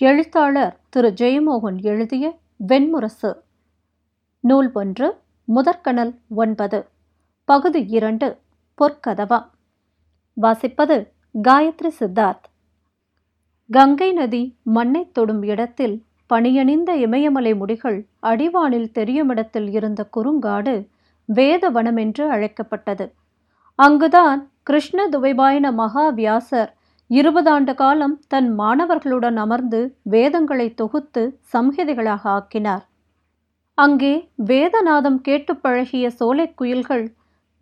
எழுத்தாளர் திரு ஜெயமோகன் எழுதிய வெண்முரசு. நூல் ஒன்று முதற்கணல் ஒன்பது. பகுதி இரண்டு பொற்கதவா. வாசிப்பது காயத்ரி சித்தார்த். கங்கை நதி மண்ணைத் தொடும் இடத்தில் பணியணிந்த இமயமலை முடிகள் அடிவானில் தெரியுமிடத்தில் இருந்த குறுங்காடு வேதவனம் என்று அழைக்கப்பட்டது. அங்குதான் கிருஷ்ண துவைபாயன மகாவியாசர் இருபதாண்டு காலம் தன் மாணவர்களுடன் அமர்ந்து வேதங்களை தொகுத்து சம்ஹிதைகளாக ஆக்கினார். அங்கே வேதநாதம் கேட்டு பழகிய சோலை குயில்கள்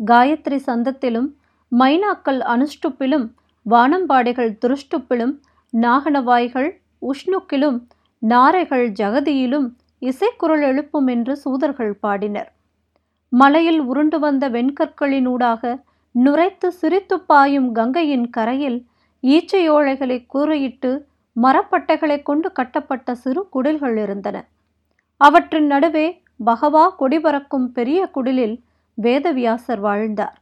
காயத்ரி சந்தத்திலும் மைனாக்கள் அனுஷ்டுப்பிலும் வானம்பாடிகள் துருஷ்டுப்பிலும் நாகனவாய்கள் உஷ்ணுக்கிலும் நாரைகள் ஜகதியிலும் இசைக்குரல் எழுப்பும் என்று சூதர்கள் பாடினர். மலையில் உருண்டு வந்த வெண்கற்களினூடாக நுரைத்து சிரித்து பாயும் கங்கையின் கரையில் ஈச்சையோழைகளை கூறையிட்டு மரப்பட்டைகளை கொண்டு கட்டப்பட்ட சிறு குடில்கள் இருந்தன. அவற்றின் நடுவே பகவா கொடிபறக்கும் பெரிய குடிலில் வேதவியாசர் வாழ்ந்தார்.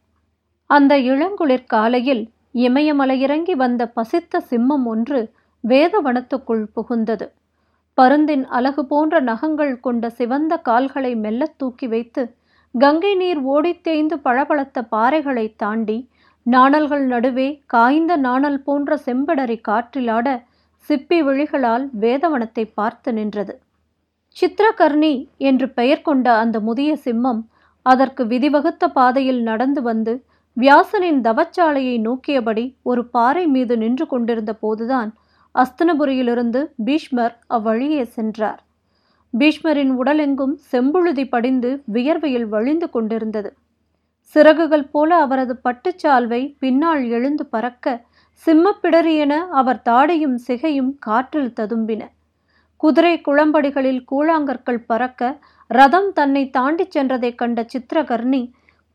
அந்த இளங்குளிர் காலையில் இமயமலையிறங்கி வந்த பசித்த சிம்மம் ஒன்று வேதவனத்துக்குள் புகுந்தது. பருந்தின் அலகு போன்ற நகங்கள் கொண்ட சிவந்த கால்களை மெல்லத் தூக்கி வைத்து கங்கை நீர் ஓடித் தேய்ந்து பளபளத்த பாறைகளை தாண்டி நாணல்கள் நடுவே காய்ந்த நாணல் போன்ற செம்படரி காற்றிலாட சிப்பி விழிகளால் வேதவனத்தை பார்த்து நின்றது. சித்திரகர்ணி என்று பெயர் கொண்ட அந்த முதிய சிம்மம் அதற்கு விதிவகுத்த பாதையில் நடந்து வந்து வியாசனின் தவச்சாலையை நோக்கியபடி ஒரு பாறை மீது நின்று கொண்டிருந்த போதுதான் அஸ்தனபுரியிலிருந்து பீஷ்மர் அவ்வழியே சென்றார். பீஷ்மரின் உடலெங்கும் செம்புழுதி படிந்து வியர்வையில் வழிந்து கொண்டிருந்தது. சிறகுகள் போல அவரது பட்டுச்சால்வை பின்னால் எழுந்து பறக்க சிம்மப்பிடரி என அவர் தாடையும் சிகையும் காற்றில் ததும்பின. குதிரை குளம்படிகளில் கூழாங்கற்கள் பறக்க ரதம் தன்னை தாண்டிச் சென்றதைக் கண்ட சித்திரகர்ணி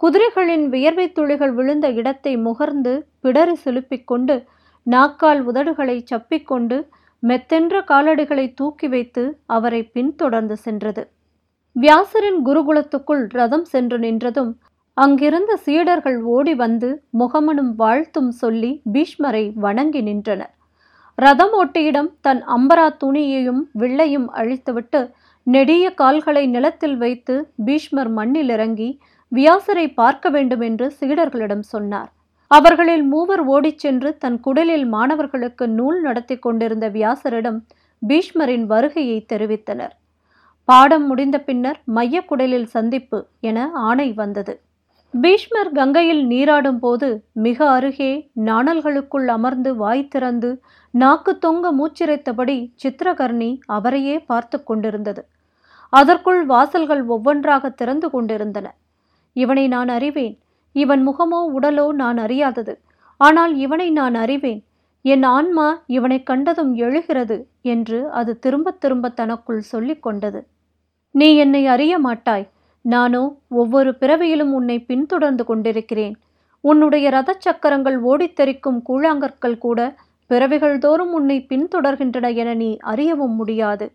குதிரைகளின் வியர்வை துளிகள் விழுந்த இடத்தை முகர்ந்து பிடரி செலுப்பிக் கொண்டு நாக்கால் உதடுகளை சப்பிக்கொண்டு மெத்தென்ற காலடிகளை தூக்கி வைத்து அவரை பின்தொடர்ந்து சென்றது. வியாசரின் குருகுலத்துக்குள் ரதம் சென்று நின்றதும் அங்கிருந்த சீடர்கள் ஓடி வந்து முகமனும் வாழ்த்தும் சொல்லி பீஷ்மரை வணங்கி நின்றனர். ரதம் ஓட்டியிடம் தன் அம்பரா துணியையும் வில்லையும் அழித்துவிட்டு நெடிய கால்களை நிலத்தில் வைத்து பீஷ்மர் மண்ணில் இறங்கி வியாசரை பார்க்க வேண்டும் என்று சீடர்களிடம் சொன்னார். அவர்களில் மூவர் ஓடிச் சென்று தன் குடலில் மாணவர்களுக்கு நூல் நடத்தி கொண்டிருந்த வியாசரிடம் பீஷ்மரின் வருகையை தெரிவித்தனர். பாடம் முடிந்த பின்னர் மையக்குடலில் சந்திப்பு என ஆணை வந்தது. பீஷ்மர் கங்கையில் நீராடும் போது மிக அருகே நாணல்களுக்குள் அமர்ந்து வாய் திறந்து நாக்கு தொங்க மூச்சிரைத்தபடி சித்திரகர்ணி அவரையே பார்த்து கொண்டிருந்தது. அதற்குள் வாசல்கள் ஒவ்வொன்றாக திறந்து கொண்டிருந்தன. இவனை நான் அறிவேன். இவன் முகமோ உடலோ நான் அறியாதது. ஆனால் இவனை நான் அறிவேன். என் ஆன்மா இவனை கண்டதும் எழுகிறது என்று அது திரும்ப திரும்ப தனக்குள் சொல்லிக் கொண்டது. நீ என்னை அறிய மாட்டாய். நானோ ஒவ்வொரு பிறவியிலும் உன்னை பின்தொடர்ந்து கொண்டிருக்கிறேன். உன்னுடைய ரத சக்கரங்கள் ஓடித்தெரிக்கும் கூழாங்கற்கள் கூட பிறவிகள் தோறும் உன்னை பின்தொடர்கின்றன என நீ அறியவும் முடியாது.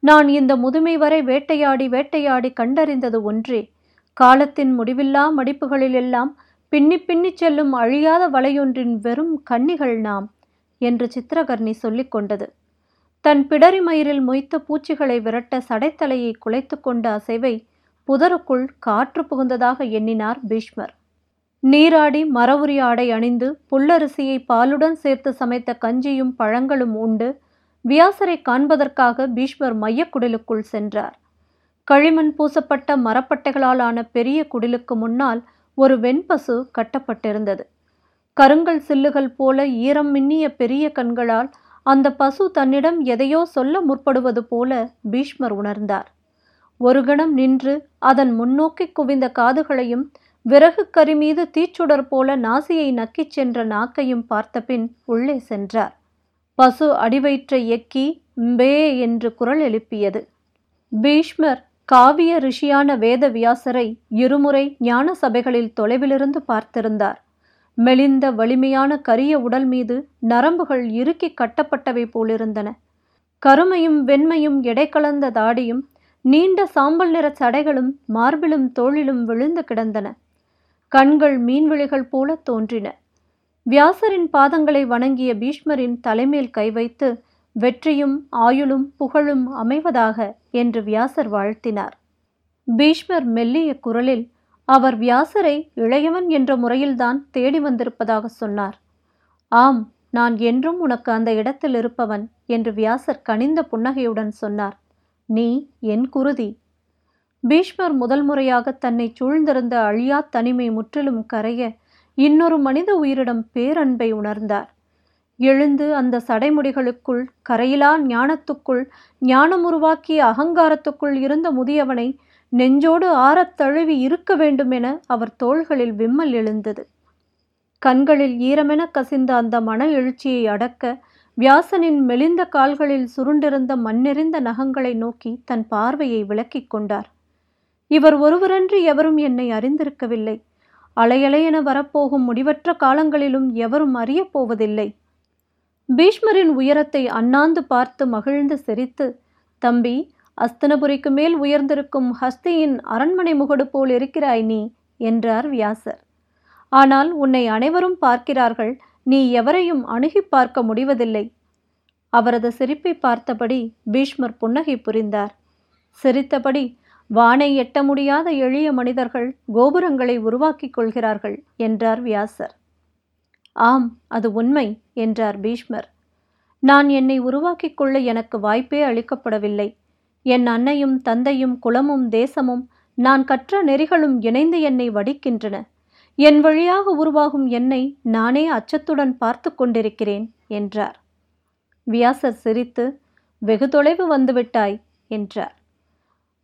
நான் இந்த முதுமை வரை வேட்டையாடி வேட்டையாடி கண்டறிந்தது ஒன்றே. காலத்தின் முடிவில்லா மடிப்புகளிலெல்லாம் பின்னி பின்னி செல்லும் அழியாத வலையொன்றின் வெறும் கன்னிகள் நாம் என்று சித்திரகர்ணி சொல்லிக் கொண்டது. தன் பிடரி மயிரில் மொய்த்த பூச்சிகளை விரட்ட சடைத்தலையை குலைத்து கொண்ட அசைவை புதருக்குள் காற்று புகுந்ததாக எண்ணினார் பீஷ்மர். நீராடி மரவுரி ஆடை அணிந்து புல்லரிசியை பாலுடன் சேர்த்து சமைத்த கஞ்சியும் பழங்களும் உண்டு வியாசரை காண்பதற்காக பீஷ்மர் மையக்குடிலுக்குள் சென்றார். களிமண் பூசப்பட்ட மரப்பட்டைகளால் ஆன பெரிய குடிலுக்கு முன்னால் ஒரு வெண்பசு கட்டப்பட்டிருந்தது. கருங்கல் சில்லுகள் போல ஈரம் மின்னிய பெரிய கண்களால் அந்த பசு தன்னிடம் எதையோ சொல்ல முற்படுவது போல பீஷ்மர் உணர்ந்தார். ஒரு கணம் நின்று அதன் முன்னோக்கி குவிந்த காதுகளையும் விறகு கரி மீது தீச்சுடர் போல நாசியை நக்கிச் சென்ற நாக்கையும் பார்த்தபின் உள்ளே சென்றார். பசு அடிவயிற்றை எக்கி ம்பே என்று குரல் எழுப்பியது. பீஷ்மர் காவிய ரிஷியான வேதவியாசரை இருமுறை ஞான சபைகளில் தொலைவிலிருந்து பார்த்திருந்தார். மெலிந்த வலிமையான கரிய உடல் மீது நரம்புகள் இறுக்கி கட்டப்பட்டவை போலிருந்தன. கருமையும் வெண்மையும் எடை கலந்த தாடியும் நீண்ட சாம்பல் நிற சடைகளும் மார்பிலும் தோளிலும் விழுந்து கிடந்தன. கண்கள் மீன்விழிகள் போல தோன்றின. வியாசரின் பாதங்களை வணங்கிய பீஷ்மரின் தலைமேல் கை வைத்து வெற்றியும் ஆயுளும் புகழும் அமைவதாக என்று வியாசர் வாழ்த்தினார். பீஷ்மர் மெல்லிய குரலில் அவர் வியாசரை இளையவன் என்ற முறையில்தான் தேடி வந்திருப்பதாக சொன்னார். ஆம் நான் என்றும் உனக்கு அந்த இடத்தில் இருப்பவன் என்று வியாசர் கனிந்த புன்னகையுடன் சொன்னார். நீ என் குருதி. பீஷ்மர் முதல் முறையாக தன்னை சூழ்ந்திருந்த அழியா தனிமை முற்றிலும் கரைய இன்னொரு மனித உயிரிடம் பேரன்பை உணர்ந்தார். எழுந்து அந்த சடைமுடிகளுக்குள் கரையிலா ஞானத்துக்குள் ஞானம் உருவாக்கிய அகங்காரத்துக்குள் இருந்த முதியவனை நெஞ்சோடு ஆறத் தழுவி இருக்க வேண்டுமென அவர் தோள்களில் விம்மல் எழுந்தது. கண்களில் ஈரமென கசிந்த அந்த மன எழுச்சியை அடக்க வியாசனின் மெலிந்த கால்களில் சுருண்டிருந்த மண்ணெறிந்த நகங்களை நோக்கி தன் பார்வையை விளக்கிக் கொண்டார். இவர் ஒருவரன்று எவரும் என்னை அறிந்திருக்கவில்லை. அலையலையென வரப்போகும் முடிவற்ற காலங்களிலும் எவரும் அறியப் போவதில்லை. பீஷ்மரின் உயரத்தை அண்ணாந்து பார்த்து மகிழ்ந்து சிரித்து தம்பி அஸ்தனபுரிக்கு மேல் உயர்ந்திருக்கும் ஹஸ்தியின் அரண்மனை முகடு போல் இருக்கிறாய் நீ என்றார் வியாசர். ஆனால் உன்னை அனைவரும் பார்க்கிறார்கள். நீ எவரையும் அணுகி பார்க்க முடிவதில்லை. அவரது சிரிப்பை பார்த்தபடி பீஷ்மர் புன்னகை புரிந்தார். சிரித்தபடி வானை எட்ட முடியாத எளிய மனிதர்கள் கோபுரங்களை உருவாக்கிக் கொள்கிறார்கள் என்றார் வியாசர். ஆம் அது உண்மை என்றார் பீஷ்மர். நான் என்னை உருவாக்கிக் கொள்ள எனக்கு வாய்ப்பே அளிக்கப்படவில்லை. என் அன்னையும் தந்தையும் குலமும் தேசமும் நான் கற்ற நெறிகளும் இணைந்து என்னை வடிக்கின்றன. என் வழியாக உருவாகும் என்னை நானே அச்சத்துடன் பார்த்து கொண்டிருக்கிறேன் என்றார். வியாசர் சிரித்து வெகு தொலைவு வந்துவிட்டாய் என்றார்.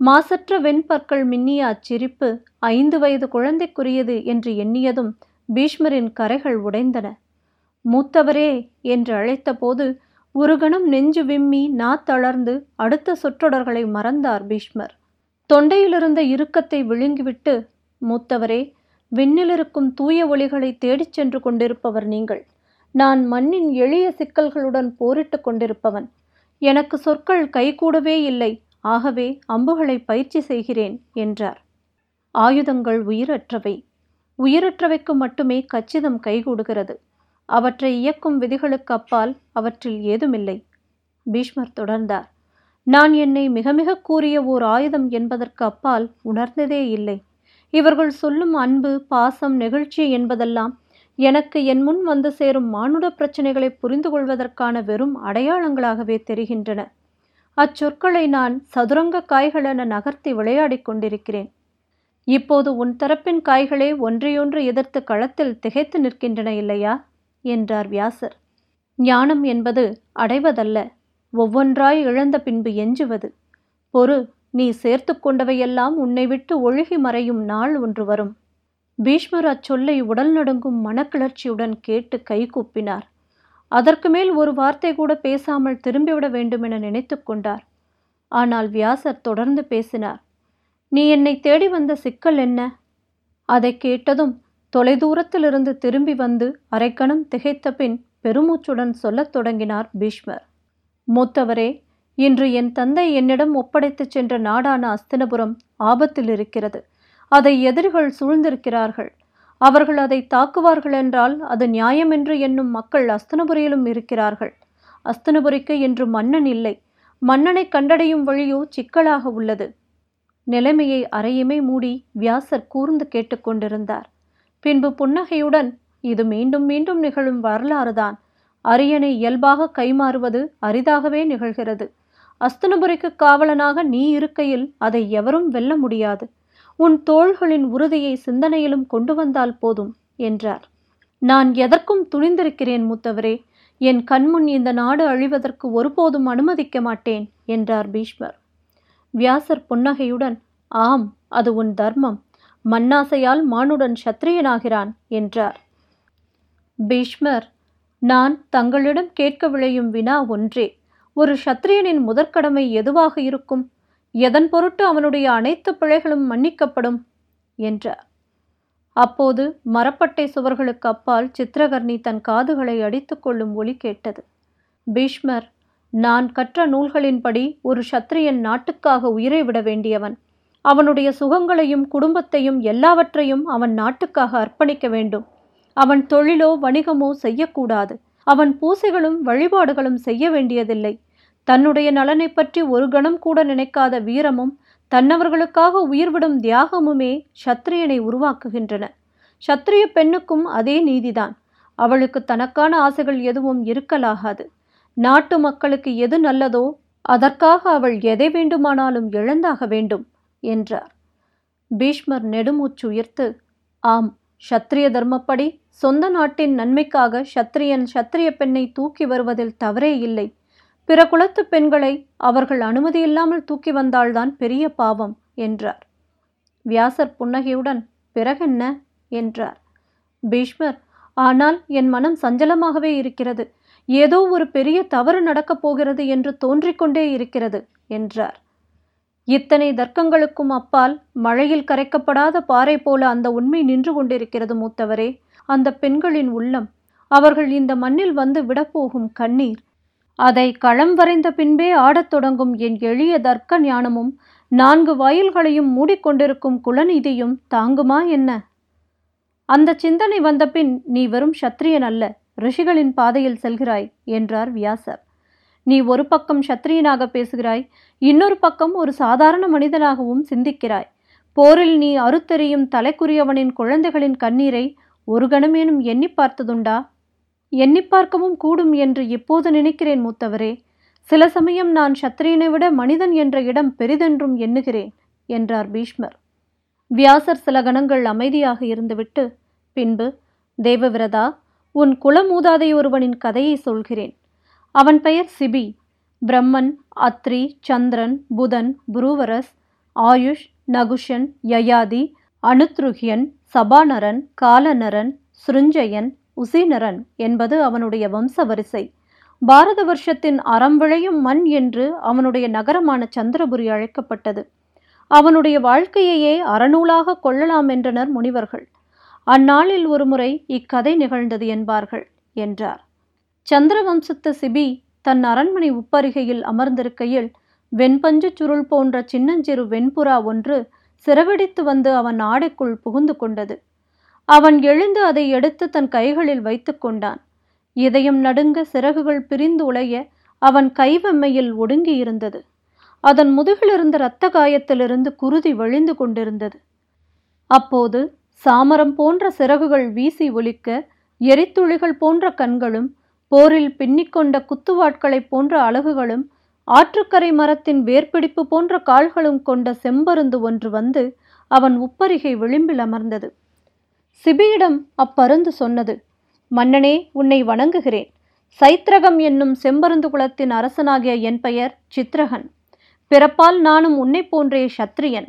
மாசற்ற வெண்பற்கள் மின்னிய அச்சிரிப்பு ஐந்து வயது குழந்தைக்குரியது என்று எண்ணியதும் பீஷ்மரின் கரைகள் உடைந்தன. மூத்தவரே என்று அழைத்தபோது ஒரு கணம் நெஞ்சு விம்மி நா தளர்ந்து அடுத்த சொற்றொடர்களை மறந்தார் பீஷ்மர். தொண்டையிலிருந்த இறுக்கத்தை விழுங்கிவிட்டு மூத்தவரே விண்ணிலிருக்கும் தூய ஒளிகளை தேடிச் சென்று கொண்டிருப்பவர் நீங்கள். நான் மண்ணின் எளிய சிக்கல்களுடன் போரிட்டு கொண்டிருப்பவன். எனக்கு சொற்கள் கைகூடவே இல்லை. ஆகவே அம்புகளை பயிற்சி செய்கிறேன் என்றார். ஆயுதங்கள் உயிரற்றவை. உயிரற்றவைக்கு மட்டுமே கச்சிதம் கைகூடுகிறது. அவற்றை இயக்கும் விதிகளுக்கு அப்பால் அவற்றில் ஏதுமில்லை. பீஷ்மர் தொடர்ந்தார். நான் என்னை மிக மிக கூறிய ஓர் ஆயுதம் என்பதற்கு அப்பால் உணர்ந்ததே இல்லை. இவர்கள் சொல்லும் அன்பு பாசம் நெகிழ்ச்சி என்பதெல்லாம் எனக்கு என் முன் வந்து சேரும் மானுட பிரச்சனைகளை புரிந்து கொள்வதற்கான வெறும் அடையாளங்களாகவே தெரிகின்றன. அச்சொற்களை நான் சதுரங்க என நகர்த்தி விளையாடிக் கொண்டிருக்கிறேன். இப்போது உன் தரப்பின் காய்களே ஒன்றையொன்று எதிர்த்து களத்தில் திகைத்து நிற்கின்றன இல்லையா? என்றார் வியாசர். ஞானம் என்பது அடைவதல்ல ஒவ்வொன்றாய் இழந்த பின்பு எஞ்சுவது. பொறு நீ சேர்த்து கொண்டவையெல்லாம் உன்னை விட்டு ஒழுகி மறையும் நாள் ஒன்று வரும். பீஷ்மர் அச்சொல்லை உடல் நடுங்கும் மனக்கிளர்ச்சியுடன் கேட்டு கைகூப்பினார் அதற்கு மேல் ஒரு வார்த்தை கூட பேசாமல் திரும்பிவிட வேண்டுமென நினைத்து கொண்டார். ஆனால் வியாசர் தொடர்ந்து பேசினார். நீ என்னை தேடி வந்த சிக்கல் என்ன? அதை கேட்டதும் தொலைதூரத்திலிருந்து திரும்பி வந்து அரைக்கணம் திகைத்த பின் பெருமூச்சுடன் சொல்லத் தொடங்கினார் பீஷ்மர். மூத்தவரே இன்று என் தந்தை என்னிடம் ஒப்படைத்துச் சென்ற நாடான அஸ்தினபுரம் ஆபத்தில் இருக்கிறது அதை எதிரிகள் சூழ்ந்திருக்கிறார்கள். அவர்கள் அதை தாக்குவார்கள் என்றால் அது நியாயமென்று எண்ணும் மக்கள் அஸ்தனபுரியிலும் இருக்கிறார்கள். அஸ்தனபுரிக்கு என்று மன்னன் இல்லை. மன்னனை கண்டடையும் வழியோ சிக்கலாக உள்ளது. நிலைமையை அறையுமே மூடி வியாசர் கூர்ந்து கேட்டுக்கொண்டிருந்தார் பின்பு புன்னகையுடன் இது மீண்டும் மீண்டும் நிகழும் வரலாறுதான். அரியணை இயல்பாக கைமாறுவது அரிதாகவே நிகழ்கிறது. அஸ்தனபுரிக்கு காவலனாக நீ இருக்கையில் அதை எவரும் வெல்ல முடியாது. உன் தோள்களின் உறுதியை சிந்தனையிலும் கொண்டு வந்தால் போதும் என்றார். நான் எதற்கும் துணிந்திருக்கிறேன் மூத்தவரே என் கண்முன் இந்த நாடு அழிவதற்கு ஒருபோதும் அனுமதிக்க மாட்டேன் என்றார் பீஷ்மர். வியாசர் புன்னகையுடன் ஆம் அது உன் தர்மம் மண்ணாசையால் மானுடன் சத்திரியனாகிறான் என்றார். பீஷ்மர் நான் தங்களிடம் கேட்க விளையும் வினா ஒன்றே. ஒரு சத்திரியனின் முதற்கடமை எதுவாக இருக்கும்? எதன் பொருட்டு அவனுடைய அனைத்து பிழைகளும் மன்னிக்கப்படும்? என்றார். அப்போது மரப்பட்டை சுவர்களுக்கு அப்பால் சித்திரகர்ணி தன் காதுகளை அடித்துக்கொள்ளும் ஒலி கேட்டது. பீஷ்மர் நான் கற்ற நூல்களின்படி ஒரு சத்திரியன் நாட்டுக்காக உயிரை விட வேண்டியவன். அவனுடைய சுகங்களையும் குடும்பத்தையும் எல்லாவற்றையும் அவன் நாட்டுக்காக அர்ப்பணிக்க வேண்டும். அவன் தொழிலோ வணிகமோ செய்யக்கூடாது. அவன் பூசைகளும் வழிபாடுகளும் செய்ய வேண்டியதில்லை. தன்னுடைய நலனை பற்றி ஒரு கணம் கூட நினைக்காத வீரமும் தன்னவர்களுக்காக உயிர்விடும் தியாகமுமே சத்திரியனை உருவாக்குகின்றன. சத்திரிய பெண்ணுக்கும் அதே நீதிதான். அவளுக்கு தனக்கான ஆசைகள் எதுவும் இருக்கலாகாது. நாட்டு மக்களுக்கு எது நல்லதோ அதற்காக அவள் எதை வேண்டுமானாலும் இழந்தாக வேண்டும் என்றார். பீஷ்மர் நெடுமூச்சு உயர்த்து ஆம் சத்திரிய தர்மப்படி சொந்த நாட்டின் நன்மைக்காக சத்திரியன் சத்திரிய பெண்ணை தூக்கி வருவதில் தவறே இல்லை. பிற குலத்து பெண்களை அவர்கள் அனுமதியில்லாமல் தூக்கி வந்தால்தான் பெரிய பாவம் என்றார். வியாசர் புன்னகையுடன் பிறகென்ன? என்றார். பீஷ்மர் ஆனால் என் மனம் சஞ்சலமாகவே இருக்கிறது. ஏதோ ஒரு பெரிய தவறு நடக்கப் போகிறது என்று தோன்றிக்கொண்டே இருக்கிறது என்றார். இத்தனை தர்க்கங்களுக்கும் அப்பால் மழையில் கரைக்கப்படாத பாறை போல அந்த உண்மை நின்று கொண்டிருக்கிறது மூத்தவரே. அந்த பெண்களின் உள்ளம். அவர்கள் இந்த மண்ணில் வந்து விடப்போகும் கண்ணீர். அதை களம் வரைந்த பின்பே ஆடத் தொடங்கும் என் எளிய தர்க்க ஞானமும் நான்கு வாயில்களையும் மூடிக்கொண்டிருக்கும் குலநீதியும் தாங்குமா என்ன? அந்த சிந்தனை வந்தபின் நீ வெறும் சத்திரியன் அல்ல ரிஷிகளின் பாதையில் செல்கிறாய் என்றார் வியாசர். நீ ஒரு பக்கம் சத்திரியனாக பேசுகிறாய் இன்னொரு பக்கம் ஒரு சாதாரண மனிதனாகவும் சிந்திக்கிறாய். போரில் நீ அறுத்தெறியும் தலைக்குரியவனின் குழந்தைகளின் கண்ணீரை ஒரு கணமேனும் எண்ணி பார்த்ததுண்டா? எண்ணி பார்க்கவும் கூடும் என்று இப்போது நினைக்கிறேன் மூத்தவரே? சில சமயம் நான் சத்திரியனை விட மனிதன் என்ற இடம் பெரிதென்றும் எண்ணுகிறேன் என்றார் பீஷ்மர். வியாசர் சில கணங்கள் அமைதியாக இருந்துவிட்டு பின்பு தேவவிரதா உன் குலமூதாதை ஒருவனின் கதையை சொல்கிறேன். அவன் பெயர் சிபி. பிரம்மன் அத்ரி சந்திரன் புதன் புருவரஸ் ஆயுஷ் நகுஷன் யயாதி அனுத்ருகியன் சபானரன் காலநரன் சுருஞ்சயன் உசீனரன் என்பது அவனுடைய வம்ச வரிசை பாரத வருஷத்தின் அறம் விளையும் மண் என்று அவனுடைய நகரமான சந்திரபுரி அழைக்கப்பட்டது. அவனுடைய வாழ்க்கையையே அறநூலாக கொள்ளலாம் என்றனர் முனிவர்கள். அந்நாளில் ஒருமுறை இக்கதை நிகழ்ந்தது என்பார்கள் என்றார். சந்திரவம்சத்து சிபி தன் அரண்மனை உப்பருகையில் அமர்ந்திருக்கையில் வெண்பஞ்சு சுருள் போன்ற சின்னஞ்சிறு வெண்புறா ஒன்று சிறவடித்து வந்து அவன் ஆடைக்குள் புகுந்து கொண்டது. அவன் எழுந்து அதை எடுத்து தன் கைகளில் வைத்து கொண்டான். இதயம் நடுங்க சிறகுகள் பிரிந்து உழைய அவன் கைவெம்மையில் ஒடுங்கி இருந்தது அதன் முதுகிலிருந்த இரத்த காயத்திலிருந்து குருதி வழிந்து கொண்டிருந்தது. அப்போது சாமரம் போன்ற சிறகுகள் வீசி ஒலிக்க எரித்துளிகள் போன்ற கண்களும் போரில் பின்னிக்கொண்ட குத்துவாட்களைப் போன்ற அலகுகளும் ஆற்றுக்கரை மரத்தின் வேர்பிடிப்பு போன்ற கால்களும் கொண்ட செம்பருந்து ஒன்று வந்து அவன் உப்பரிகை விளிம்பில் அமர்ந்தது. சிபியிடம் அப்பருந்து சொன்னது மன்னனே உன்னை வணங்குகிறேன். சைத்ரகம் என்னும் செம்பருந்து குலத்தின் அரசனாகிய என் பெயர் சித்ரகன். பிறப்பால் நானும் உன்னை போன்றே சத்திரியன்.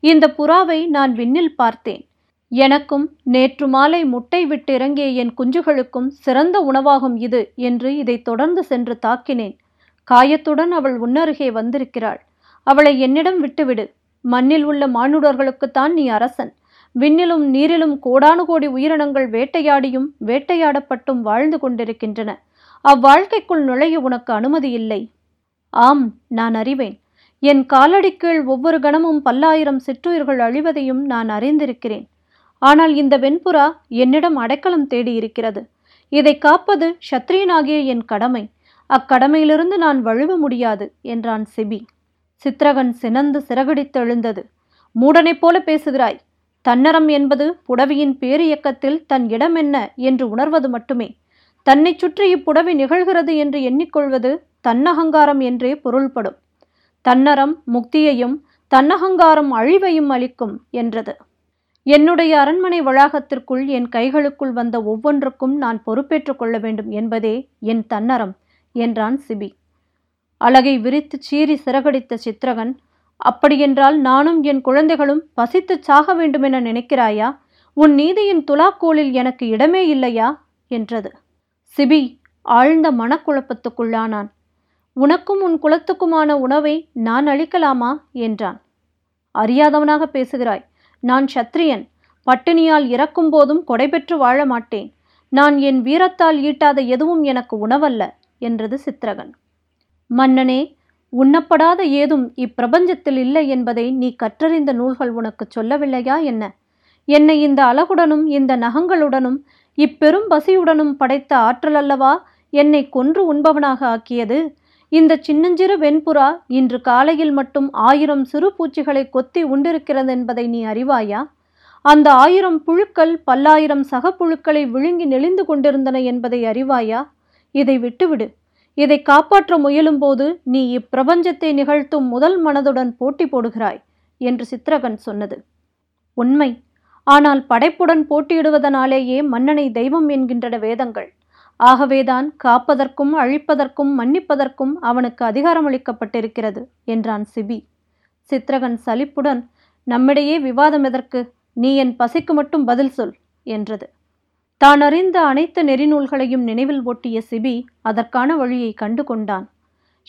இந்த புறாவை நான் விண்ணில் பார்த்தேன். எனக்கும் நேற்று மாலை முட்டை விட்டு இறங்கிய என் குஞ்சுகளுக்கும் சிறந்த உணவாகும் இது என்று இதை தொடர்ந்து சென்று தாக்கினேன். காயத்துடன் அவள் உன்னருகே வந்திருக்கிறாள். அவளை என்னிடம் விட்டுவிடு. மண்ணில் உள்ள மானுடர்களுக்குத்தான் நீ அரசன். விண்ணிலும் நீரிலும் கோடானு கோடி உயிரினங்கள் வேட்டையாடியும் வேட்டையாடப்பட்டும் வாழ்ந்து கொண்டிருக்கின்றன. அவ்வாழ்க்கைக்குள் நுழைய உனக்கு அனுமதி இல்லை. ஆம் நான் அறிவேன். என் காலடி கீழ் ஒவ்வொரு கணமும் பல்லாயிரம் சிற்றுயிர்கள் அழிவதையும் நான் அறிந்திருக்கிறேன். ஆனால் இந்த வெண்புறா என்னிடம் அடைக்கலம் தேடி இருக்கிறது. இதை காப்பது சத்திரியனாகிய என் கடமை. அக்கடமையிலிருந்து நான் வழுவ முடியாது என்றான் சிபி. சித்திரகன் சினந்து சிறகடித்தெழுந்தது. மூடனைப் போல பேசுகிறாய். தன்னரம் என்பது புடவியின் பேரியக்கத்தில் தன் இடம் என்ன என்று உணர்வது மட்டுமே. தன்னை சுற்றி இப்புடவி நிகழ்கிறது என்று எண்ணிக்கொள்வது தன்னகங்காரம் என்றே பொருள்படும். தன்னரம் முக்தியையும் தன்னகங்காரம் அழிவையும் அளிக்கும் என்றது. என்னுடைய அரண்மனை வளாகத்திற்குள் என் கைகளுக்குள் வந்த ஒவ்வொன்றுக்கும் நான் பொறுப்பேற்றுக் கொள்ள வேண்டும் என்பதே என் தன்னரம் என்றான் சிபி. அழகை விரித்து சீறி சிறகடித்த சித்திரகன் அப்படியென்றால் நானும் என் குழந்தைகளும் பசித்துச் சாக வேண்டுமென நினைக்கிறாயா? உன் நீதியின் துலாக்கோலில் எனக்கு இடமே இல்லையா? என்றது. சிபி ஆழ்ந்த மனக்குழப்பத்துக்குள்ளானான். உனக்கும் உன் குலத்துக்குமான உணவை நான் அளிக்கலாமா? என்றான். அறியாதவனாக பேசுகிறாய். நான் சத்திரியன். பட்டினியால் இறக்கும் போதும் கொடைபெற்று வாழ மாட்டேன் நான் என் வீரத்தால் ஈட்டாத எதுவும் எனக்கு உணவல்ல என்றது சித்திரகன். மன்னனே உண்ணப்படாத ஏதும் இப்பிரபஞ்சத்தில் இல்லை என்பதை நீ கற்றறிந்த நூல்கள் உனக்கு சொல்லவில்லையா என்ன? என்னை இந்த அழகுடனும் இந்த நகங்களுடனும் இப்பெரும் பசியுடனும் படைத்த ஆற்றல் அல்லவா என்னை கொன்று உண்பவனாக ஆக்கியது? இந்த சின்னஞ்சிறு வெண்புறா இன்று காலையில் மட்டும் ஆயிரம் சிறு பூச்சிகளை கொத்தி உண்டிருக்கிறது என்பதை நீ அறிவாயா? அந்த ஆயிரம் புழுக்கள் பல்லாயிரம் சக புழுக்களை விழுங்கி நெளிந்து கொண்டிருந்தன என்பதை அறிவாயா? இதை விட்டுவிடு. இதை காப்பாற்ற முயலும்போது நீ இப்பிரபஞ்சத்தை நிகழ்த்தும் முதல் மனதுடன் போட்டி போடுகிறாய் என்று சித்திரகன் சொன்னது. உண்மை. ஆனால் படைப்புடன் போட்டியிடுவதனாலேயே மன்னனை தெய்வம் என்கின்றன வேதங்கள். ஆகவேதான் காப்பதற்கும் அழிப்பதற்கும் மன்னிப்பதற்கும் அவனுக்கு அதிகாரம் அளிக்கப்பட்டிருக்கிறது என்றான் சிபி. சித்திரகன் சலிப்புடன் நம்மிடையே விவாதம் எதற்கு? நீ என் பசிக்கு மட்டும் பதில் சொல் என்றது. தான் அறிந்த அனைத்து நெறிநூல்களையும் நினைவில் ஒட்டிய சிபி அதற்கான வழியை கண்டு கொண்டான்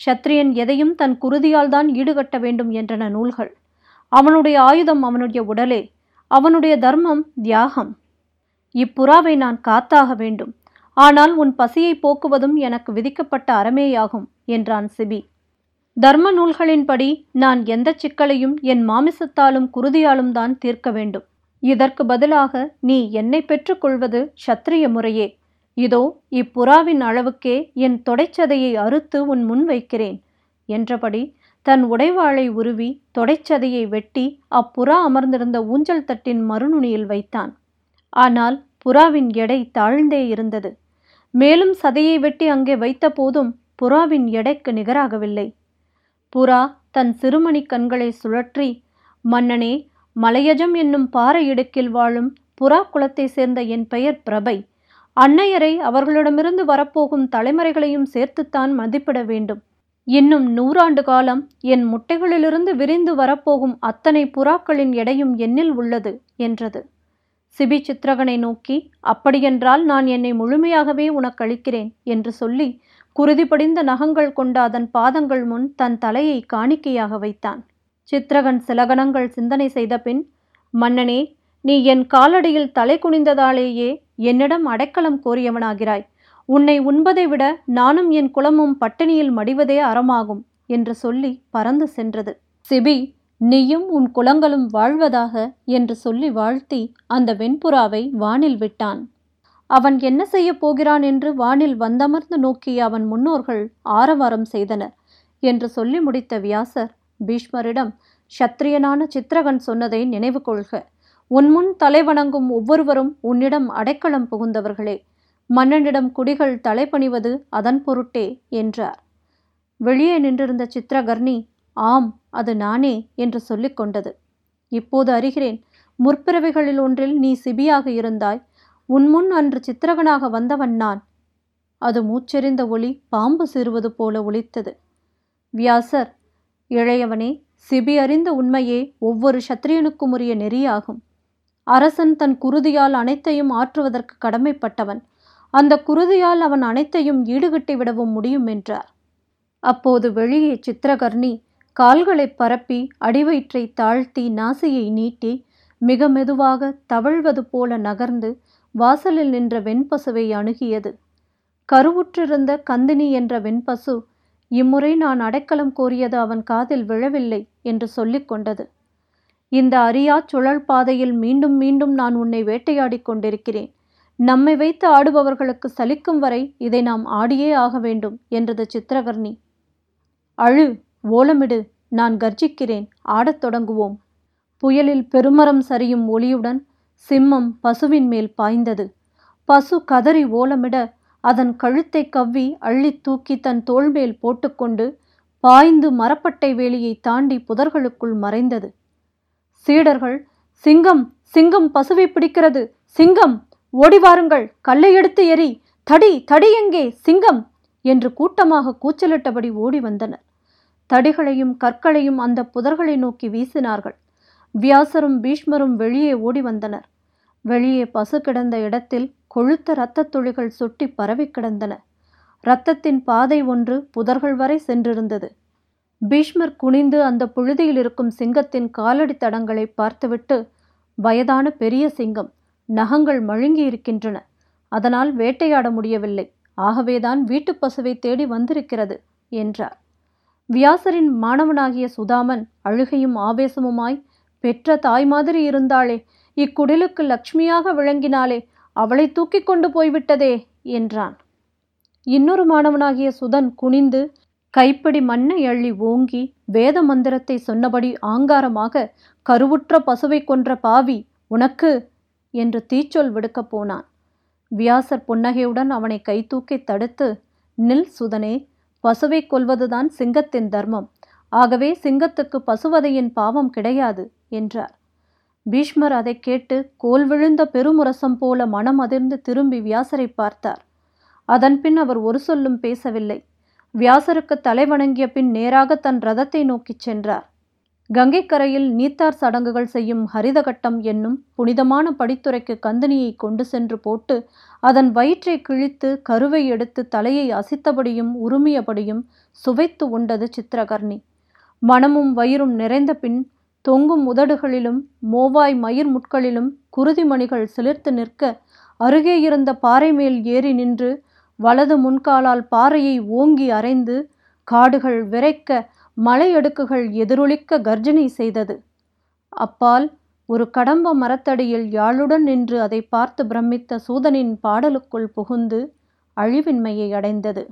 சத்திரியன் எதையும் தன் குருதியால் தான் ஈடுகட்ட வேண்டும் என்றன நூல்கள். அவனுடைய ஆயுதம் அவனுடைய உடலே அவனுடைய தர்மம் தியாகம். இப்புறாவை நான் காத்தாக வேண்டும். ஆனால் உன் பசியை போக்குவதும் எனக்கு விதிக்கப்பட்ட அறமேயாகும் என்றான் சிபி. தர்ம நூல்களின்படி நான் எந்த சிக்கலையும் என் மாமிசத்தாலும் குருதியாலும் தான் தீர்க்க வேண்டும். இதற்கு பதிலாக நீ என்னை பெற்றுக்கொள்வது சத்திரிய முறையே. இதோ இப்புறாவின் அளவுக்கே என் தொடைச்சதையை அறுத்து உன் முன் வைக்கிறேன் என்றபடி தன் உடைவாளை உருவி தொடைச்சதையை வெட்டி அப்புறா அமர்ந்திருந்த ஊஞ்சல் தட்டின் மறுநுனியில் வைத்தான். ஆனால் புறாவின் எடை தாழ்ந்தே இருந்தது. மேலும் சதையை வெட்டி அங்கே வைத்த போதும் புறாவின் எடைக்கு நிகராகவில்லை. புறா தன் சிறுமணி கண்களை சுழற்றி மன்னனே மலையஜம் என்னும் பாறை இடுக்கில் வாழும் புறா குலத்தை சேர்ந்த என் பெயர் பிரபை. அன்னையரை அவர்களிடமிருந்து வரப்போகும் தலைமுறைகளையும் சேர்த்துத்தான் மதிப்பிட வேண்டும். இன்னும் நூறாண்டு காலம் என் முட்டைகளிலிருந்து விரிந்து வரப்போகும் அத்தனை புறாக்களின் எடையும் என்னில் உள்ளது என்றது. சிபி சித்திரகனை நோக்கி அப்படியென்றால் நான் என்னை முழுமையாகவே உனக்களிக்கிறேன் என்று சொல்லி குருதி படிந்த நகங்கள் கொண்ட அதன் பாதங்கள் முன் தன் தலையை காணிக்கையாக வைத்தான். சித்திரகன் சில கணங்கள் சிந்தனை செய்த பின் மன்னனே நீ என் காலடியில் தலை குனிந்ததாலேயே என்னிடம் அடைக்கலம் கோரியவனாகிறாய். உன்னை உண்பதை விட நானும் என் குலமும் பட்டினியில் மடிவதே அறமாகும் என்று சொல்லி பறந்து சென்றது. சிபி நீயும் உன் குலங்களும் வாழ்வதாக என்று சொல்லி வாழ்த்தி அந்த வெண்புறாவை வானில் விட்டான். அவன் என்ன செய்யப் போகிறான் என்று வானில் வந்தமர்ந்து நோக்கிய அவன் முன்னோர்கள் ஆரவாரம் செய்தனர் என்று சொல்லி முடித்த வியாசர் பீஷ்மரிடம் சத்திரியனான சித்திரகன் சொன்னதை நினைவு கொள்க. உன் முன் தலைவணங்கும் ஒவ்வொருவரும் உன்னிடம் அடைக்கலம் புகுந்தவர்களே. மன்னனிடம் குடிகள் தலைபணிவது அதன் பொருட்டே என்றார். வெளியே நின்றிருந்த சித்திரகர்ணி ஆம் அது நானே என்று சொல்லிக் கொண்டது. இப்போது அறிகிறேன் முற்பிறவிகளில் ஒன்றில் நீ சிபியாக இருந்தாய். உன்முன் அன்று சித்திரகனாக வந்தவன் நான். அது மூச்செறிந்த ஒளி பாம்பு சீறுவது போல ஒலித்தது. வியாசர் இளையவனே சிபி அறிந்த உண்மையே ஒவ்வொரு சத்திரியனுக்கும் உரிய நெறியாகும். அரசன் தன் குருதியால் அனைத்தையும் ஆற்றுவதற்கு கடமைப்பட்டவன். அந்த குருதியால் அவன் அனைத்தையும் ஈடுகட்டி விடவும் முடியும் என்றார். அப்போது வெளியே சித்திரகர்ணி கால்களை பரப்பி அடிவயிற்றை தாழ்த்தி நாசியை நீட்டி மிக மெதுவாக தவழ்வது போல நகர்ந்து வாசலில் நின்ற வெண்பசுவை அணுகியது. கருவுற்றிருந்த கந்தினி என்ற வெண்பசு இம்முறை நான் அடைக்கலம் கோரியது அவன் காதில் விழவில்லை என்று சொல்லிக் கொண்டது. இந்த அரியா சுழல் பாதையில் மீண்டும் மீண்டும் நான் உன்னை வேட்டையாடிக் கொண்டிருக்கிறேன். நம்மை வைத்து ஆடுபவர்களுக்கு சலிக்கும் வரை இதை நாம் ஆடியே ஆக வேண்டும் என்றது சித்திரகர்ணி அழு! ஓலமிடு நான் கர்ஜிக்கிறேன் ஆடத் தொடங்குவோம். புயலில் பெருமரம் சரியும் ஒளியுடன் சிம்மம் பசுவின் மேல் பாய்ந்தது. பசு கதறி ஓலமிட அதன் கழுத்தை கவ்வி அள்ளி தூக்கி தன் தோள்மேல் போட்டுக்கொண்டு பாய்ந்து மரப்பட்டை வேலியை தாண்டி புதர்களுக்குள் மறைந்தது. சீடர்கள் சிங்கம் சிங்கம் பசுவை பிடிக்கிறது சிங்கம்! ஓடி வாருங்கள் கல்லை எடுத்து எரி தடி தடி எங்கே சிங்கம்! என்று கூட்டமாக கூச்சலிட்டபடி ஓடி வந்தனர். தடிகளையும் கற்களையும் அந்த புதர்களை நோக்கி வீசினார்கள். வியாசரும் பீஷ்மரும் வெளியே ஓடி வந்தனர். வெளியே பசு கிடந்த இடத்தில் கொழுத்த இரத்தத் துளிகள் சுட்டி பரவி கிடந்தன. இரத்தத்தின் பாதை ஒன்று புதர்கள் வரை சென்றிருந்தது. பீஷ்மர் குனிந்து அந்த புழுதியில் இருக்கும் சிங்கத்தின் காலடி தடங்களை பார்த்துவிட்டு வயதான பெரிய சிங்கம் நகங்கள் மழுங்கி இருக்கின்றன அதனால் வேட்டையாட முடியவில்லை. ஆகவேதான் வீட்டுப் பசுவை தேடி வந்திருக்கிறது என்றார். வியாசரின் மாணவனாகிய சுதாமன் அழுகையும் ஆவேசமுமாய் பெற்ற தாய் மாதிரி இருந்தாளே இக்குடிலுக்கு லக்ஷ்மியாக விளங்கினாளே அவளை தூக்கி கொண்டு போய்விட்டதே என்றான். இன்னொரு மாணவனாகிய சுதன் குனிந்து கைப்பிடி மண்ணை அள்ளி ஓங்கி வேத மந்திரத்தை சொன்னபடி ஆங்காரமாக கருவுற்ற பசுவை கொன்ற பாவி உனக்கு? என்று தீச்சொல் விடுக்கப் போனான். வியாசர் புன்னகையுடன் அவனை கைதூக்கி தடுத்து நில் சுதனே பசுவை கொல்வதுதான் சிங்கத்தின் தர்மம். ஆகவே சிங்கத்துக்கு பசுவதையின் பாவம் கிடையாது என்றார். பீஷ்மர் அதை கேட்டு கோல் விழுந்த பெருமுரசம் போல மனம் அதிர்ந்து திரும்பி வியாசரை பார்த்தார். அதன்பின் அவர் ஒரு சொல்லும் பேசவில்லை. வியாசருக்கு தலை வணங்கிய பின் நேராக தன் ரதத்தை நோக்கிச் சென்றார். கங்கைக்கரையில் நீத்தார் சடங்குகள் செய்யும் ஹரிதகட்டம் என்னும் புனிதமான படித்துறைக்கு கந்தினியை கொண்டு சென்று போட்டு அதன் வயிற்றை கிழித்து கருவை எடுத்து தலையை அசித்தபடியும் உருமியபடியும் சுவைத்து உண்டது சித்திரகர்ணி. மனமும் வயிறும் நிறைந்த பின் தொங்கும் உதடுகளிலும் மோவாய் மயிர் முட்களிலும் குருதிமணிகள் சிலிர்த்து நிற்க அருகே இருந்த பாறை மேல் ஏறி நின்று வலது முன்காலால் பாறையை ஓங்கி அரைந்து காடுகள் விரைக்க மலையடுக்குகள் எதிரொலிக்க கர்ஜனை செய்தது. அப்பால் ஒரு கடம்ப மரத்தடியில் யாழுடன் நின்று அதை பார்த்து பிரமித்த சூதனின் பாடலுக்குள் புகுந்து அழிவின்மையை அடைந்தது.